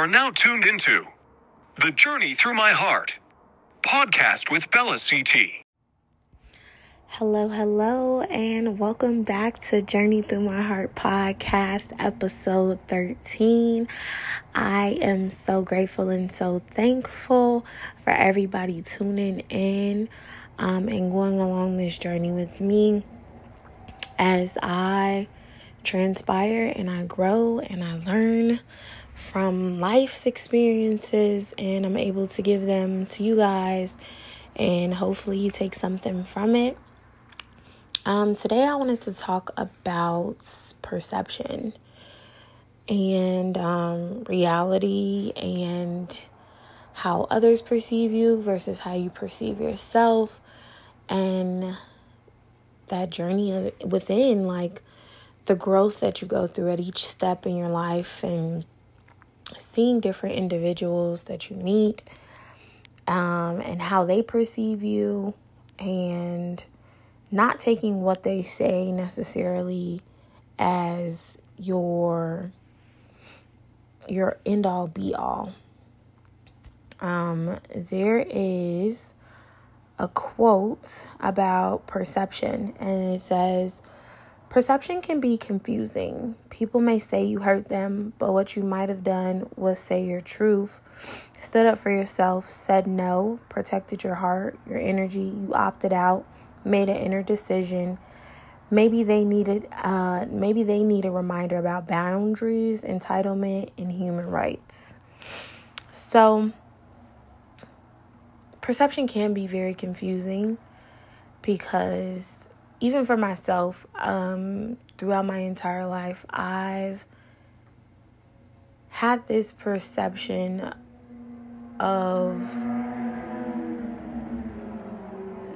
Are now tuned into The Journey Through My Heart podcast with Bella CT. Hello, hello, and welcome back to Journey Through My Heart podcast, episode 13. I am so grateful and so thankful for everybody tuning in um, and going along this journey with me as I transpire and I grow and I learn from life's experiences and I'm able to give them to you guys and hopefully you take something from it. Um, today I wanted to talk about perception and um, reality and how others perceive you versus how you perceive yourself and that journey within like the growth that you go through at each step in your life and seeing different individuals that you meet um, and how they perceive you and not taking what they say necessarily as your your end all be all um, there is a quote about perception and it says Perception can be confusing. People may say you hurt them, but what you might have done was say your truth, stood up for yourself, said no, protected your heart, your energy, you opted out, made an inner decision. Maybe they needed uh maybe they need a reminder about boundaries, entitlement, and human rights. So perception can be very confusing because even for myself, um, throughout my entire life, I've had this perception of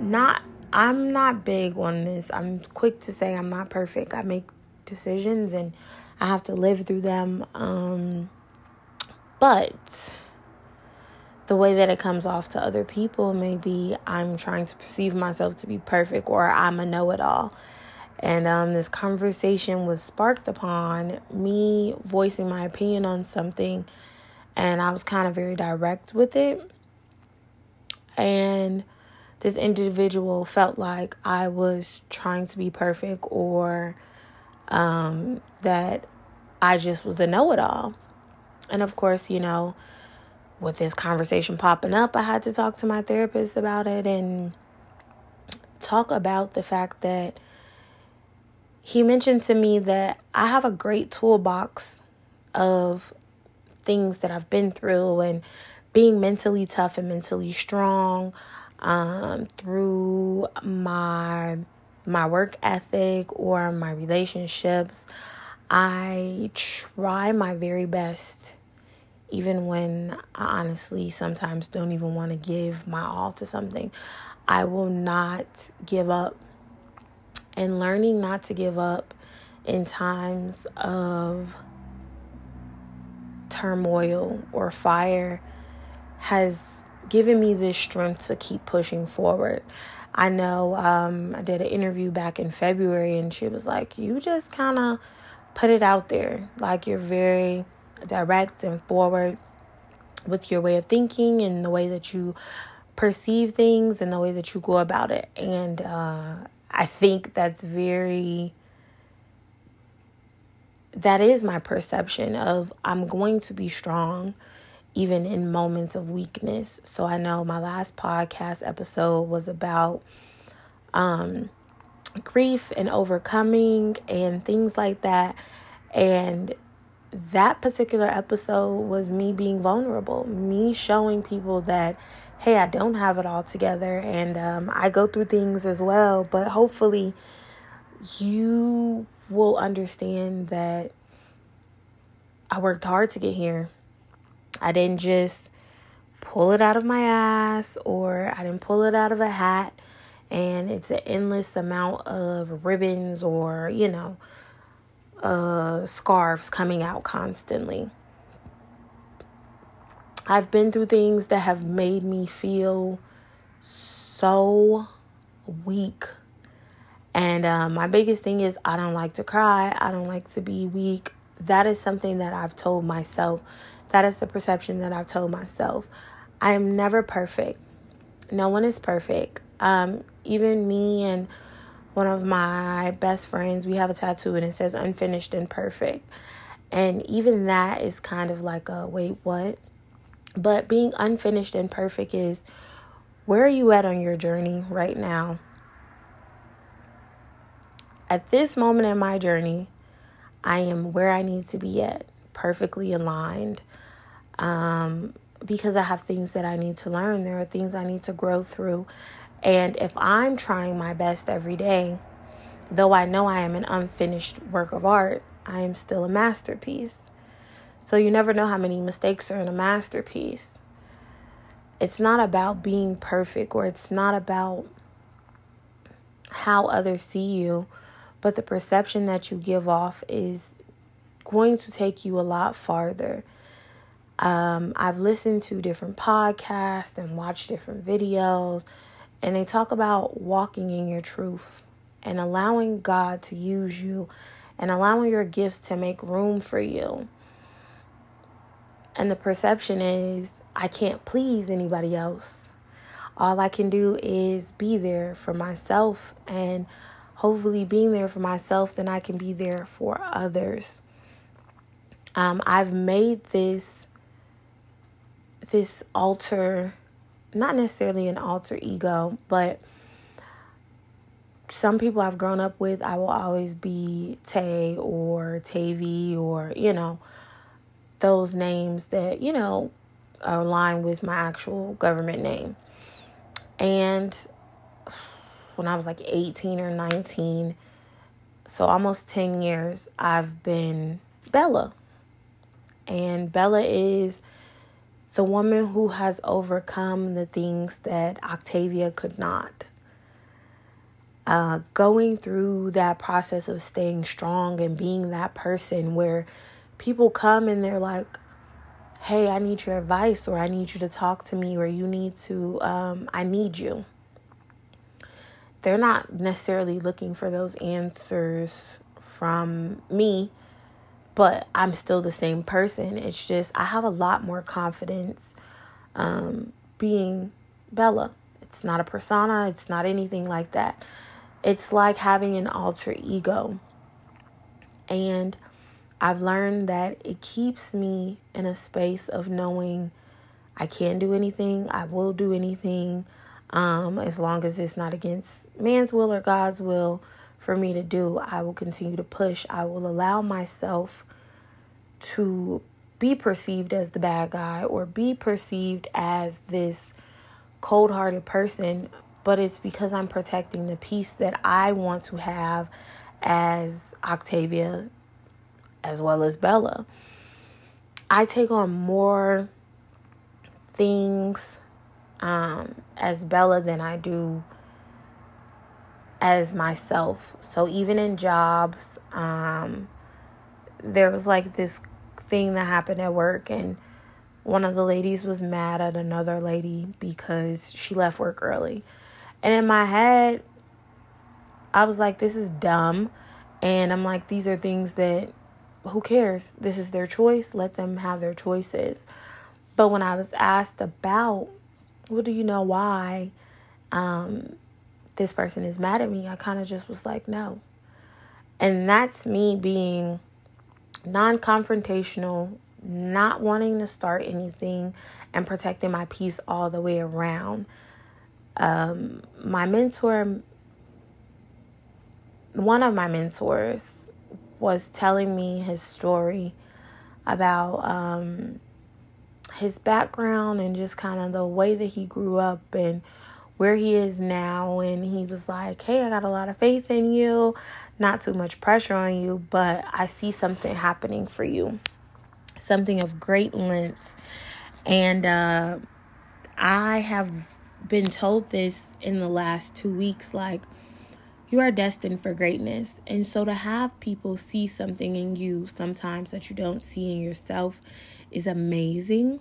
not I'm not big on this. I'm quick to say I'm not perfect. I make decisions and I have to live through them. Um, but the way that it comes off to other people maybe i'm trying to perceive myself to be perfect or i'm a know-it-all. And um, this conversation was sparked upon me voicing my opinion on something and i was kind of very direct with it. And this individual felt like i was trying to be perfect or um, that i just was a know-it-all. And of course you know with this conversation popping up, I had to talk to my therapist about it and talk about the fact that he mentioned to me that I have a great toolbox of things that I've been through and being mentally tough and mentally strong um, through my my work ethic or my relationships. I try my very best even when I honestly sometimes don't even want to give my all to something, I will not give up. And learning not to give up in times of turmoil or fire has given me this strength to keep pushing forward. I know um, I did an interview back in February, and she was like, You just kind of put it out there. Like, you're very direct and forward with your way of thinking and the way that you perceive things and the way that you go about it. And uh, I think that's very, that is my perception of I'm going to be strong even in moments of weakness. So I know my last podcast episode was about um, grief and overcoming and things like that. And that particular episode was me being vulnerable, me showing people that, hey, I don't have it all together and um, I go through things as well. But hopefully, you will understand that I worked hard to get here. I didn't just pull it out of my ass or I didn't pull it out of a hat and it's an endless amount of ribbons or, you know, uh, scarves coming out constantly. I've been through things that have made me feel so weak. And uh, my biggest thing is, I don't like to cry. I don't like to be weak. That is something that I've told myself That is the perception that I've told myself. I am never perfect. No one is perfect. Um, even me and one of my best friends, we have a tattoo and it says unfinished and perfect. And even that is kind of like a wait, what? But being unfinished and perfect is where are you at on your journey right now? At this moment in my journey, I am where I need to be at, perfectly aligned. Um, because I have things that I need to learn, there are things I need to grow through. And if I'm trying my best every day, though I know I am an unfinished work of art, I am still a masterpiece. So you never know how many mistakes are in a masterpiece. It's not about being perfect or it's not about how others see you, but the perception that you give off is going to take you a lot farther. Um, I've listened to different podcasts and watched different videos, and they talk about walking in your truth and allowing God to use you and allowing your gifts to make room for you. And the perception is, I can't please anybody else. All I can do is be there for myself, and hopefully, being there for myself, then I can be there for others. Um, I've made this this alter, not necessarily an alter ego, but some people I've grown up with, I will always be Tay or Tavy or, you know, those names that, you know, align with my actual government name. And when I was like 18 or 19, so almost 10 years, I've been Bella. And Bella is the woman who has overcome the things that Octavia could not uh, going through that process of staying strong and being that person where people come and they're like, hey, I need your advice, or I need you to talk to me, or you need to, um, I need you. They're not necessarily looking for those answers from me, but I'm still the same person. It's just I have a lot more confidence um, being Bella. It's not a persona, it's not anything like that. It's like having an alter ego. And I've learned that it keeps me in a space of knowing I can do anything, I will do anything, um, as long as it's not against man's will or God's will for me to do. I will continue to push. I will allow myself to be perceived as the bad guy or be perceived as this cold hearted person but it's because I'm protecting the peace that I want to have as Octavia as well as Bella. I take on more things um, as Bella than I do as myself. So even in jobs, um, there was like this thing that happened at work, and one of the ladies was mad at another lady because she left work early. And in my head, I was like, this is dumb. And I'm like, these are things that, who cares? This is their choice. Let them have their choices. But when I was asked about, well, do you know why um, this person is mad at me? I kind of just was like, no. And that's me being non confrontational, not wanting to start anything, and protecting my peace all the way around um, my mentor, one of my mentors, was telling me his story about um, his background and just kind of the way that he grew up and where he is now. And he was like, Hey, I got a lot of faith in you, not too much pressure on you, but I see something happening for you, something of great lengths. And uh, I have been told this in the last two weeks like, you are destined for greatness. And so to have people see something in you sometimes that you don't see in yourself is amazing.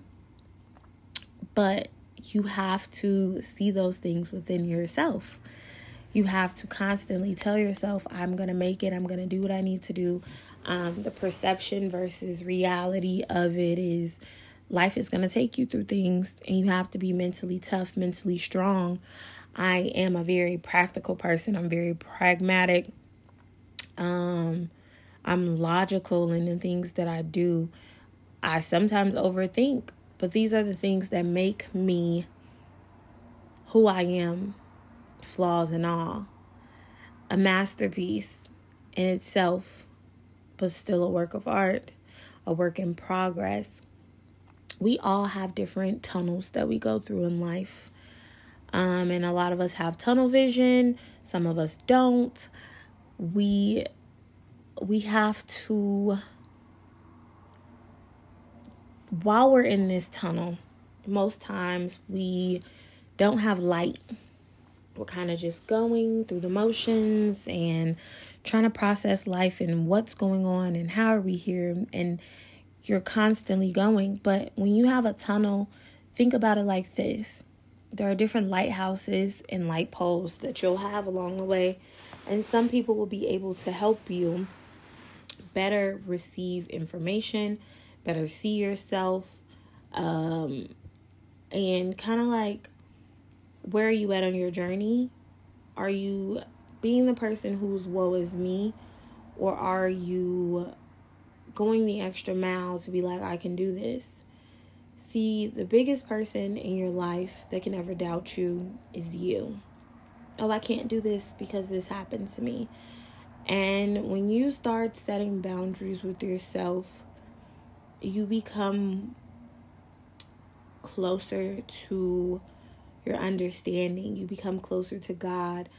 But you have to see those things within yourself. You have to constantly tell yourself, I'm going to make it, I'm going to do what I need to do. Um, the perception versus reality of it is life is going to take you through things and you have to be mentally tough, mentally strong. I am a very practical person. I'm very pragmatic. Um I'm logical in the things that I do. I sometimes overthink, but these are the things that make me who I am, flaws and all. A masterpiece in itself, but still a work of art, a work in progress. We all have different tunnels that we go through in life. Um, and a lot of us have tunnel vision, some of us don't. We we have to while we're in this tunnel, most times we don't have light. We're kind of just going through the motions and trying to process life and what's going on and how are we here and you're constantly going. But when you have a tunnel, think about it like this. There are different lighthouses and light poles that you'll have along the way, and some people will be able to help you better receive information, better see yourself, um, and kind of like where are you at on your journey? Are you being the person who's woe is me, or are you going the extra mile to be like, I can do this? See, the biggest person in your life that can ever doubt you is you. Oh, I can't do this because this happened to me. And when you start setting boundaries with yourself, you become closer to your understanding. You become closer to God.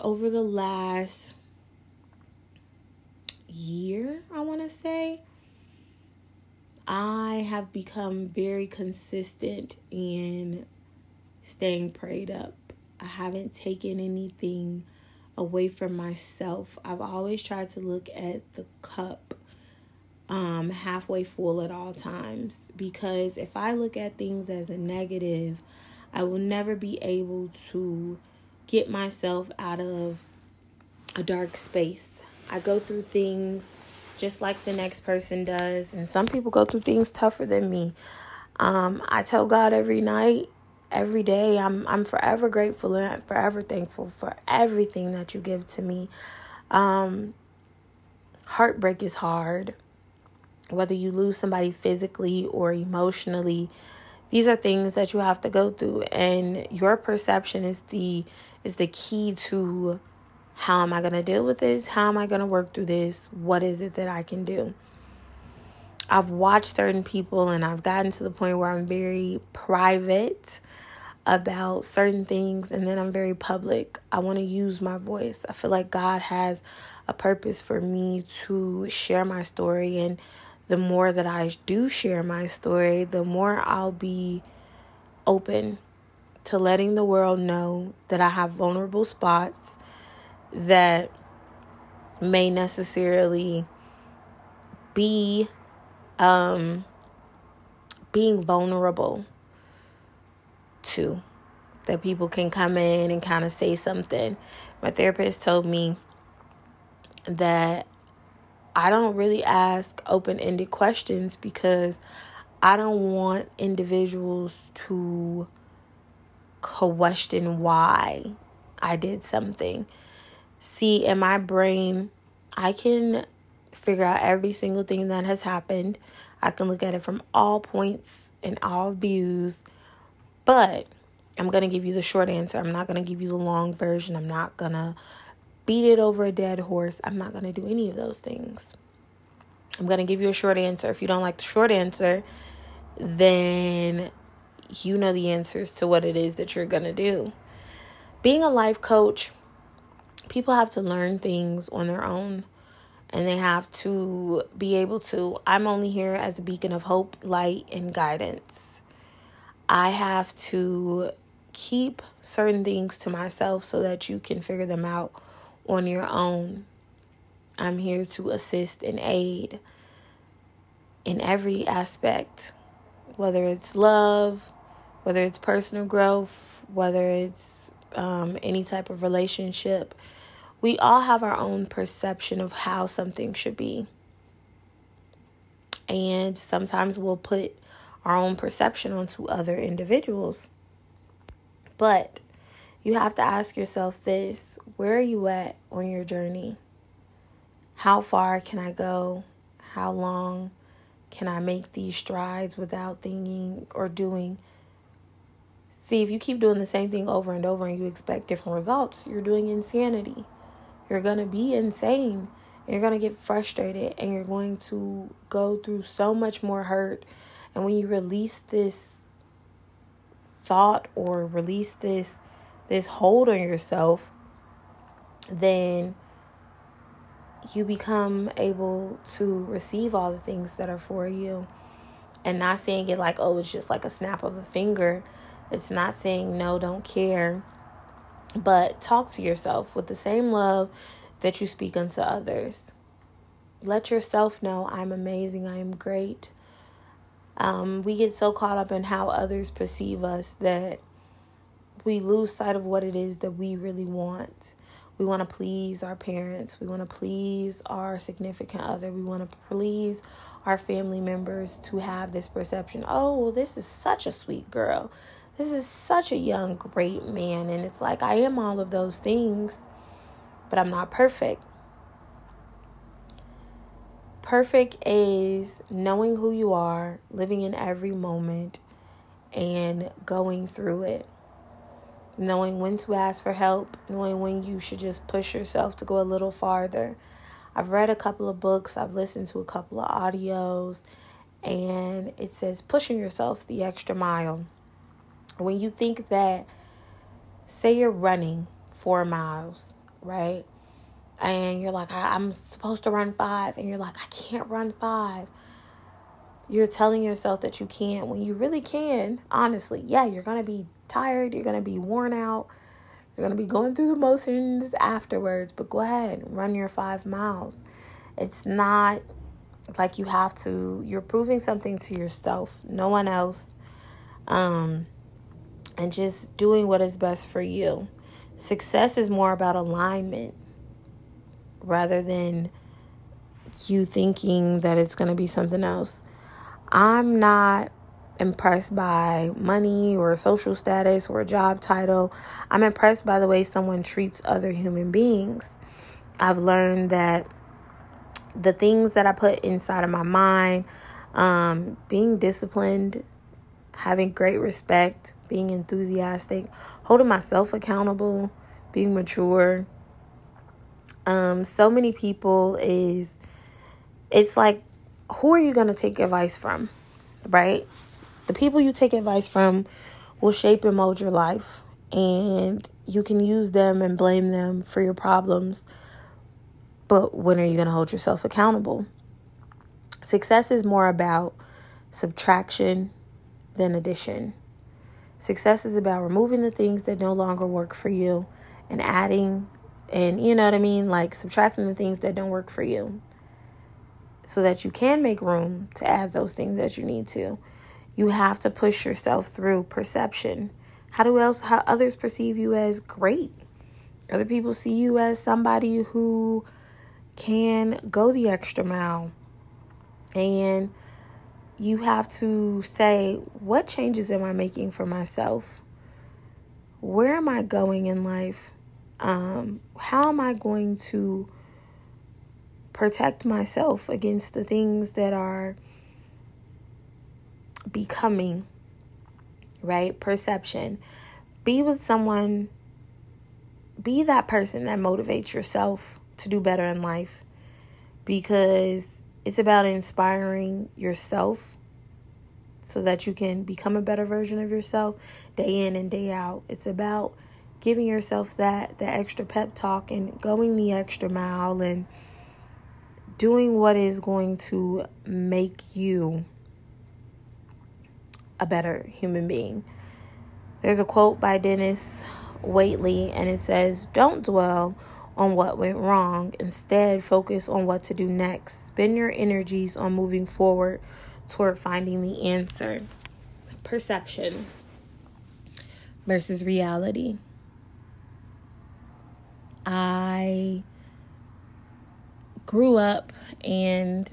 Over the last year, I want to say, I have become very consistent in staying prayed up. I haven't taken anything away from myself. I've always tried to look at the cup um, halfway full at all times because if I look at things as a negative, I will never be able to get myself out of a dark space. I go through things just like the next person does, and some people go through things tougher than me. Um, I tell God every night every day I'm I'm forever grateful and forever thankful for everything that you give to me. Um heartbreak is hard. Whether you lose somebody physically or emotionally, these are things that you have to go through and your perception is the is the key to how am I going to deal with this? How am I going to work through this? What is it that I can do? I've watched certain people and I've gotten to the point where I'm very private about certain things and then I'm very public. I want to use my voice. I feel like God has a purpose for me to share my story and the more that I do share my story, the more I'll be open to letting the world know that I have vulnerable spots that may necessarily be um being vulnerable to that people can come in and kind of say something. My therapist told me that I don't really ask open ended questions because I don't want individuals to question why I did something. See, in my brain, I can figure out every single thing that has happened. I can look at it from all points and all views but I'm going to give you the short answer. I'm not going to give you the long version. I'm not going to beat it over a dead horse. I'm not going to do any of those things. I'm going to give you a short answer. If you don't like the short answer, then you know the answers to what it is that you're going to do. Being a life coach, people have to learn things on their own and they have to be able to. I'm only here as a beacon of hope, light, and guidance. I have to keep certain things to myself so that you can figure them out on your own. I'm here to assist and aid in every aspect, whether it's love, whether it's personal growth, whether it's um, any type of relationship. We all have our own perception of how something should be. And sometimes we'll put our own perception onto other individuals. But you have to ask yourself this where are you at on your journey? How far can I go? How long can I make these strides without thinking or doing? See, if you keep doing the same thing over and over and you expect different results, you're doing insanity. You're going to be insane. You're going to get frustrated and you're going to go through so much more hurt. And when you release this thought or release this this hold on yourself, then you become able to receive all the things that are for you and not saying it like, oh, it's just like a snap of a finger. It's not saying no, don't care. But talk to yourself with the same love that you speak unto others. Let yourself know I'm amazing, I am great. Um, we get so caught up in how others perceive us that we lose sight of what it is that we really want. We want to please our parents. We want to please our significant other. We want to please our family members to have this perception oh, well, this is such a sweet girl. This is such a young, great man. And it's like, I am all of those things, but I'm not perfect. Perfect is knowing who you are, living in every moment, and going through it knowing when to ask for help, knowing when you should just push yourself to go a little farther. I've read a couple of books, I've listened to a couple of audios, and it says pushing yourself the extra mile. When you think that, say you're running four miles, right? And you're like, I'm supposed to run five, and you're like, I can't run five. You're telling yourself that you can't when you really can, honestly. Yeah, you're going to be tired, you're going to be worn out, you're going to be going through the motions afterwards, but go ahead, run your five miles. It's not like you have to, you're proving something to yourself, no one else, um, and just doing what is best for you. Success is more about alignment rather than you thinking that it's going to be something else. I'm not impressed by money or social status or job title. I'm impressed by the way someone treats other human beings. I've learned that the things that I put inside of my mind, um, being disciplined, having great respect, being enthusiastic, holding myself accountable, being mature. Um, so many people is it's like who are you going to take advice from? Right? The people you take advice from will shape and mold your life, and you can use them and blame them for your problems. But when are you going to hold yourself accountable? Success is more about subtraction than addition. Success is about removing the things that no longer work for you and adding, and you know what I mean? Like subtracting the things that don't work for you so that you can make room to add those things that you need to. You have to push yourself through perception. How do else how others perceive you as great? Other people see you as somebody who can go the extra mile. And you have to say, what changes am I making for myself? Where am I going in life? Um, how am I going to protect myself against the things that are becoming, right? Perception. Be with someone, be that person that motivates yourself to do better in life because it's about inspiring yourself so that you can become a better version of yourself day in and day out. It's about giving yourself that that extra pep talk and going the extra mile and doing what is going to make you a better human being. There's a quote by Dennis Waitley, and it says, Don't dwell on what went wrong. Instead, focus on what to do next. Spend your energies on moving forward toward finding the answer. Perception versus reality. I grew up and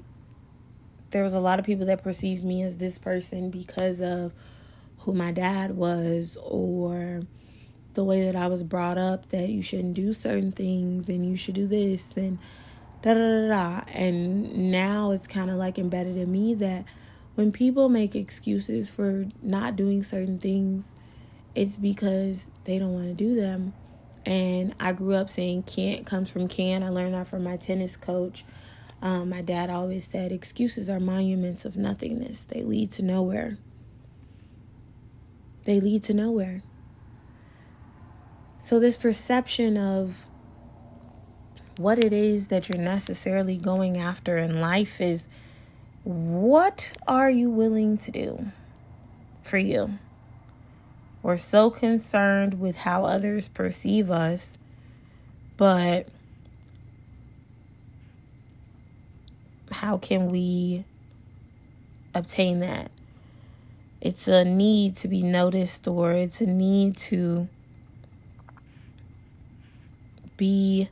there was a lot of people that perceived me as this person because of who my dad was or the way that I was brought up that you shouldn't do certain things and you should do this and da da da da. And now it's kind of like embedded in me that when people make excuses for not doing certain things, it's because they don't want to do them. And I grew up saying can't comes from can. I learned that from my tennis coach. Um, my dad always said excuses are monuments of nothingness, they lead to nowhere. They lead to nowhere. So, this perception of what it is that you're necessarily going after in life is what are you willing to do for you? We're so concerned with how others perceive us, but how can we obtain that? It's a need to be noticed, or it's a need to be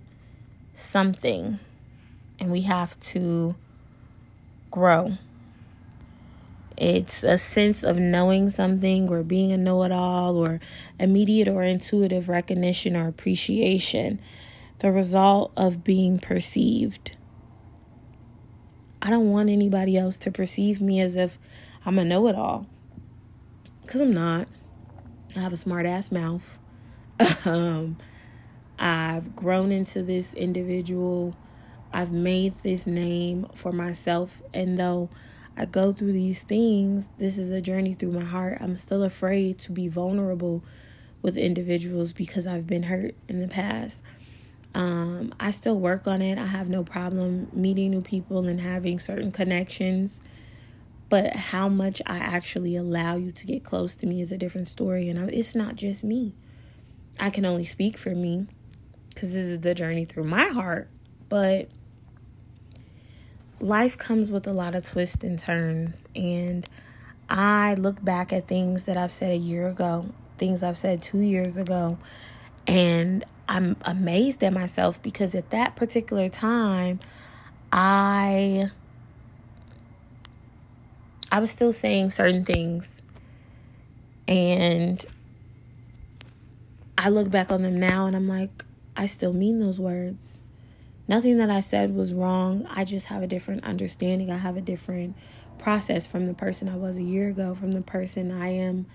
something and we have to grow. It's a sense of knowing something or being a know it all or immediate or intuitive recognition or appreciation, the result of being perceived. I don't want anybody else to perceive me as if I'm a know it all because I'm not. I have a smart ass mouth. um, I've grown into this individual. I've made this name for myself. And though I go through these things, this is a journey through my heart. I'm still afraid to be vulnerable with individuals because I've been hurt in the past. Um, I still work on it. I have no problem meeting new people and having certain connections. But how much I actually allow you to get close to me is a different story. And it's not just me. I can only speak for me because this is the journey through my heart. But life comes with a lot of twists and turns. And I look back at things that I've said a year ago, things I've said two years ago, and I'm amazed at myself because at that particular time, I. I was still saying certain things and I look back on them now and I'm like, I still mean those words. Nothing that I said was wrong. I just have a different understanding. I have a different process from the person I was a year ago, from the person I am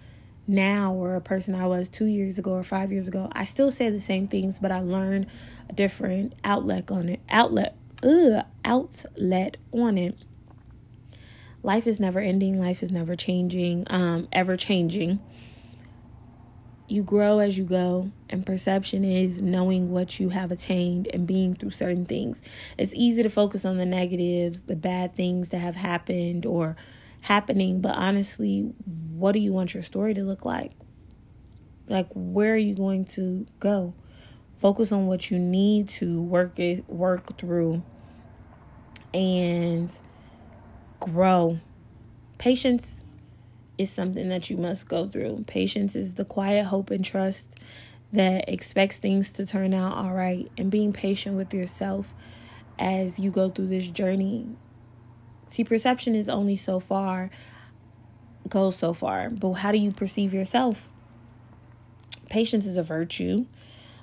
now, or a person I was two years ago or five years ago. I still say the same things, but I learn a different outlet on it. Outlet, ugh, outlet on it. Life is never ending. Life is never changing. Um, ever changing you grow as you go, and perception is knowing what you have attained and being through certain things. It's easy to focus on the negatives, the bad things that have happened or happening, but honestly, what do you want your story to look like? Like, where are you going to go? Focus on what you need to work it, work through, and grow. Patience is something that you must go through. Patience is the quiet hope and trust that expects things to turn out all right and being patient with yourself as you go through this journey. See, perception is only so far, goes so far, but how do you perceive yourself? Patience is a virtue.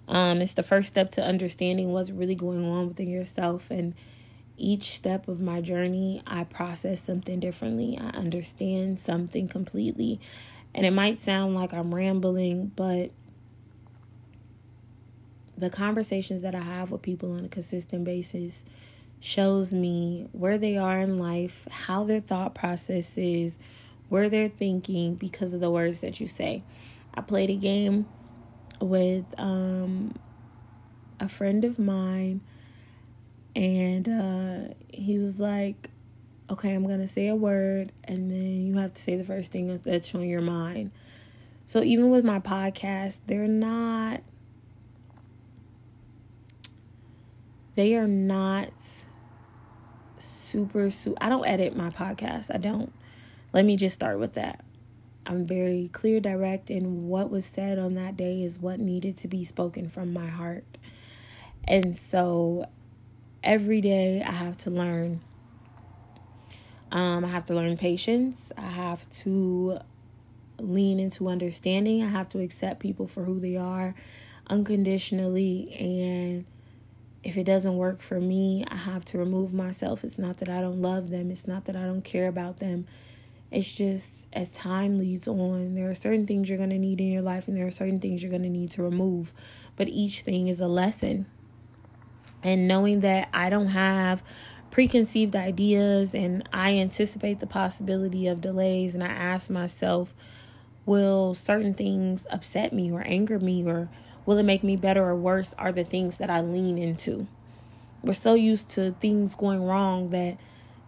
Um, it's the first step to understanding what's really going on within yourself and each step of my journey, I process something differently. I understand something completely. And it might sound like I'm rambling, but the conversations that I have with people on a consistent basis shows me where they are in life, how their thought process is, where they're thinking because of the words that you say. I played a game with um, a friend of mine and uh, he was like, okay, I'm going to say a word, and then you have to say the first thing that's on your mind. So even with my podcast, they're not, they are not super, super, I don't edit my podcast. I don't. Let me just start with that. I'm very clear, direct, and what was said on that day is what needed to be spoken from my heart. And so every day I have to learn Um, I have to learn patience. I have to lean into understanding. I have to accept people for who they are unconditionally. And if it doesn't work for me, I have to remove myself. It's not that I don't love them, it's not that I don't care about them. It's just as time leads on, there are certain things you're going to need in your life, and there are certain things you're going to need to remove. But each thing is a lesson. And knowing that I don't have preconceived ideas and I anticipate the possibility of delays, and I ask myself, will certain things upset me or anger me, or will it make me better or worse? Are the things that I lean into. We're so used to things going wrong that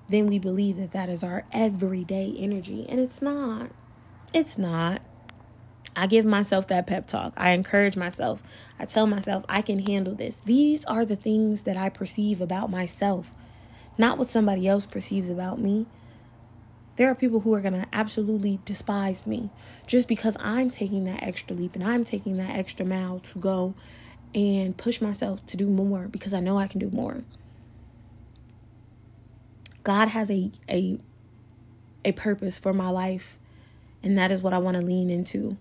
then we believe that that is our everyday energy. And it's not. It's not. I give myself that pep talk. I encourage myself. I tell myself I can handle this. These are the things that I perceive about myself, not what somebody else perceives about me. There are people who are going to absolutely despise me just because I'm taking that extra leap and I'm taking that extra mile to go and push myself to do more because I know I can do more. God has a a a purpose for my life and that is what I want to lean into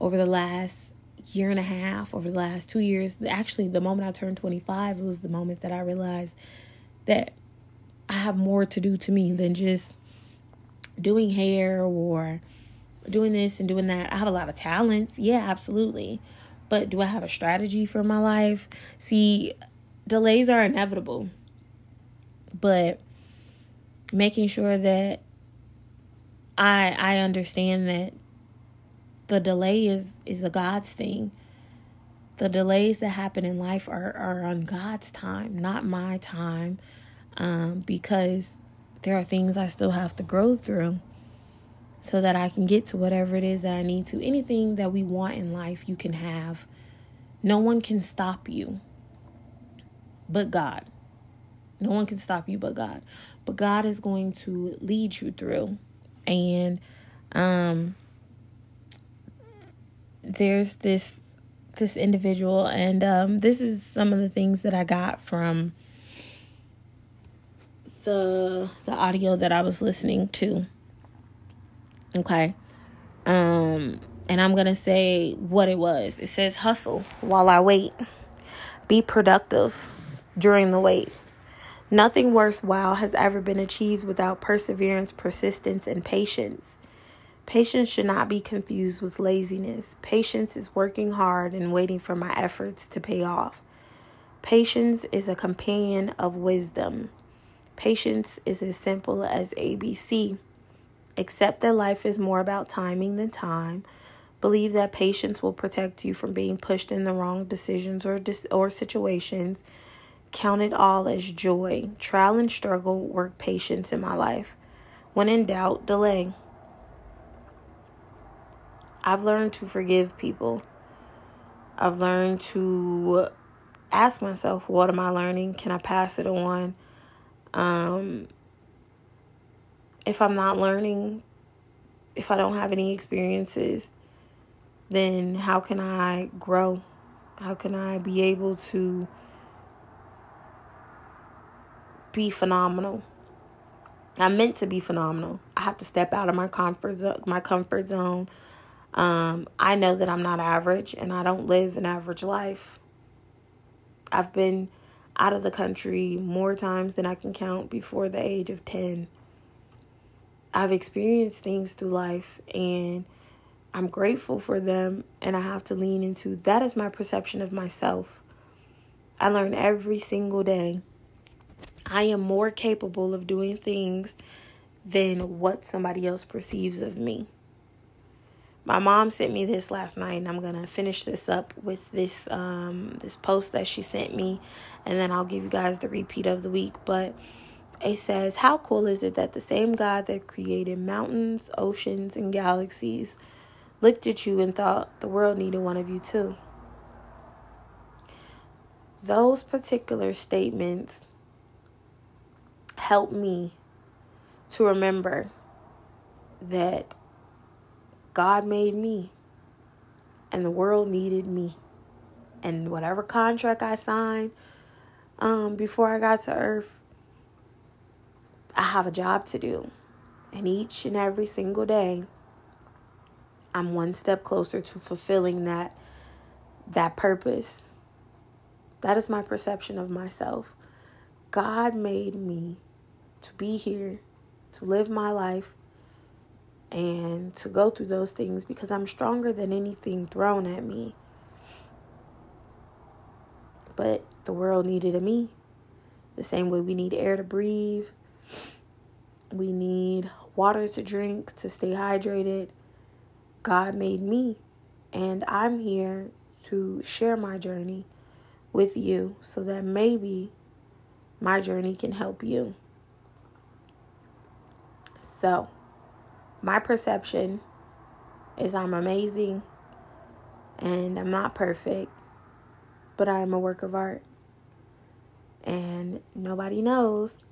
over the last year and a half, over the last 2 years. Actually, the moment I turned 25 was the moment that I realized that I have more to do to me than just doing hair or doing this and doing that. I have a lot of talents. Yeah, absolutely. But do I have a strategy for my life? See, delays are inevitable. But making sure that I I understand that the delay is is a God's thing. The delays that happen in life are are on God's time, not my time, um, because there are things I still have to grow through so that I can get to whatever it is that I need to. Anything that we want in life, you can have. No one can stop you but God. No one can stop you but God. But God is going to lead you through. And um there's this this individual and um this is some of the things that I got from the the audio that I was listening to. Okay. Um and I'm going to say what it was. It says hustle while I wait. Be productive during the wait. Nothing worthwhile has ever been achieved without perseverance, persistence, and patience. Patience should not be confused with laziness. Patience is working hard and waiting for my efforts to pay off. Patience is a companion of wisdom. Patience is as simple as ABC. Accept that life is more about timing than time. Believe that patience will protect you from being pushed in the wrong decisions or dis- or situations Count it all as joy. Trial and struggle work patience in my life. When in doubt, delay. I've learned to forgive people. I've learned to ask myself, what am I learning? Can I pass it on? Um, if I'm not learning, if I don't have any experiences, then how can I grow? How can I be able to be phenomenal. I'm meant to be phenomenal. I have to step out of my comfort zone, my comfort zone. Um, I know that I'm not average and I don't live an average life. I've been out of the country more times than I can count before the age of 10. I've experienced things through life and I'm grateful for them and I have to lean into that is my perception of myself. I learn every single day I am more capable of doing things than what somebody else perceives of me. My mom sent me this last night, and I'm gonna finish this up with this um, this post that she sent me, and then I'll give you guys the repeat of the week. But it says, "How cool is it that the same God that created mountains, oceans, and galaxies looked at you and thought the world needed one of you too?" Those particular statements help me to remember that God made me and the world needed me. And whatever contract I signed um, before I got to earth, I have a job to do. And each and every single day, I'm one step closer to fulfilling that that purpose. That is my perception of myself. God made me to be here, to live my life, and to go through those things because I'm stronger than anything thrown at me. But the world needed a me. The same way we need air to breathe, we need water to drink to stay hydrated. God made me, and I'm here to share my journey with you so that maybe my journey can help you. So, my perception is I'm amazing and I'm not perfect, but I am a work of art. And nobody knows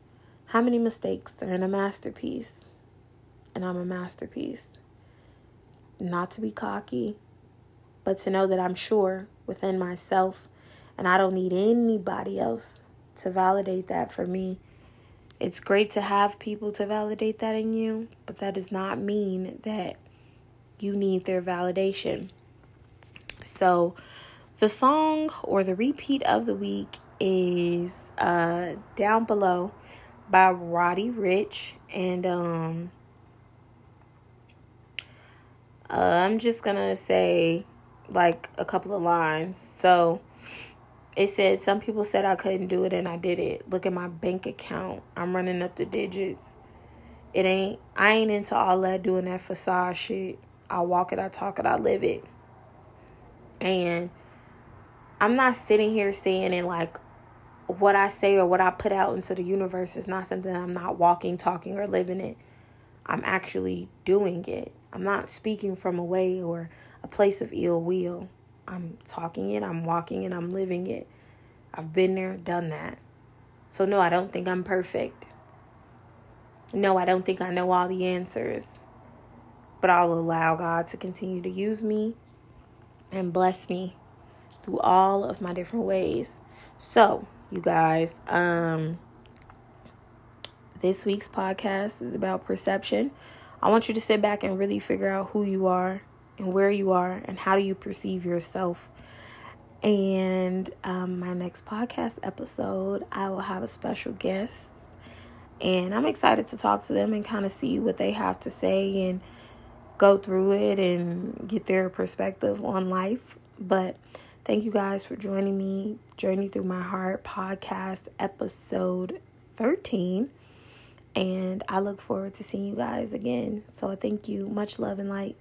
how many mistakes are in a masterpiece. And I'm a masterpiece. Not to be cocky, but to know that I'm sure within myself and I don't need anybody else to validate that for me. It's great to have people to validate that in you, but that does not mean that you need their validation. So, the song or the repeat of the week is uh, Down Below by Roddy Ricch. And um, uh, I'm just going to say like a couple of lines. So, it said some people said I couldn't do it and I did it. Look at my bank account. I'm running up the digits. It ain't I ain't into all that doing that facade shit. I walk it, I talk it, I live it. And I'm not sitting here saying it like what I say or what I put out into the universe is not something I'm not walking, talking, or living it. I'm actually doing it. I'm not speaking from a way or a place of ill will. I'm talking it, I'm walking it, I'm living it. I've been there, done that. So, no, I don't think I'm perfect. No, I don't think I know all the answers. But I'll allow God to continue to use me and bless me through all of my different ways. So, you guys, um, this week's podcast is about perception. I want you to sit back and really figure out who you are and where you are and how do you perceive yourself. And um, my next podcast episode, I will have a special guest. And I'm excited to talk to them and kind of see what they have to say and go through it and get their perspective on life. But thank you guys for joining me. Journey Through My Heart podcast episode 13. And I look forward to seeing you guys again. So I thank you. Much love and light.